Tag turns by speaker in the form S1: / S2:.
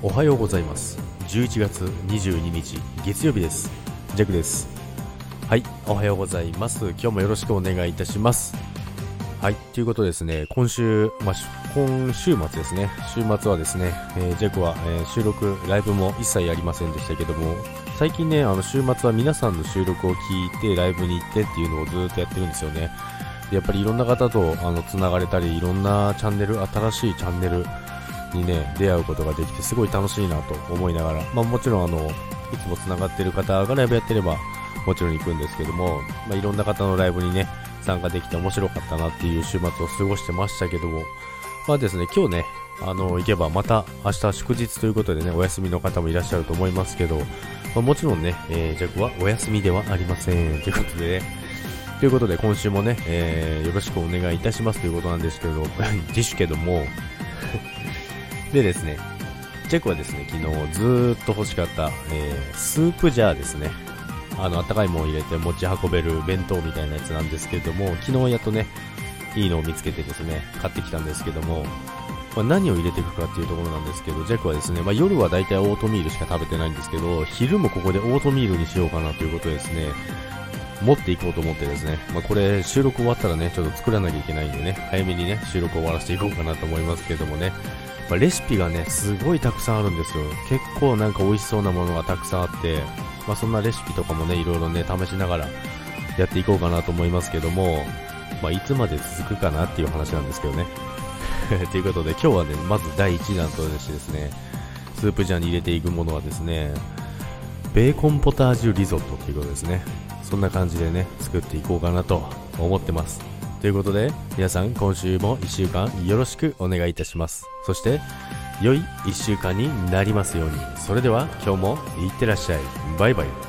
S1: おはようございます。11月22日月曜日です。ジャックです。はいおはようございます。今日もよろしくお願いいたします。はいということですね。今週、まあ、今週末ですね。週末はですね、えー、ジャックは、えー、収録ライブも一切ありませんでしたけども最近ねあの週末は皆さんの収録を聞いてライブに行ってっていうのをずっとやってるんですよね。やっぱりいろんな方とあの繋がれたりいろんなチャンネル新しいチャンネルにね出会うことができてすごい楽しいなと思いながら、まあ、もちろんあのいつも繋がってる方がライブやってればもちろん行くんですけども、まあ、いろんな方のライブにね参加できて面白かったなっていう週末を過ごしてましたけどもまあですね今日ねあの行けばまた明日祝日ということでねお休みの方もいらっしゃると思いますけど、まあ、もちろんね、えー、ジャクはお休みではありませんということでね。ということで今週もね、えー、よろしくお願いいたしますということなんですけど、ですけどもでですね、チェックはですね、昨日ずっと欲しかった、えー、スープジャーですね。あの、あったかいもん入れて持ち運べる弁当みたいなやつなんですけれども、昨日やっとね、いいのを見つけてですね、買ってきたんですけども、まあ、何を入れていくかっていうところなんですけど、ジャックはですね、まあ、夜は大体オートミールしか食べてないんですけど、昼もここでオートミールにしようかなということですね、持っていこうと思ってですね、まあ、これ収録終わったらね、ちょっと作らなきゃいけないんでね、早めにね、収録終わらせていこうかなと思いますけどもね、ま、レシピがね、すごいたくさんあるんですよ。結構なんか美味しそうなものがたくさんあって、まあ、そんなレシピとかもね、いろいろね、試しながらやっていこうかなと思いますけども、まあ、いつまで続くかなっていう話なんですけどね。ということで、今日はね、まず第1弾としてですね、スープジャーに入れていくものはですね、ベーコンポタージュリゾットということですね。そんな感じでね、作っていこうかなと思ってます。ということで、皆さん今週も1週間よろしくお願いいたします。そして、良い1週間になりますように。それでは今日もいってらっしゃい。バイバイ。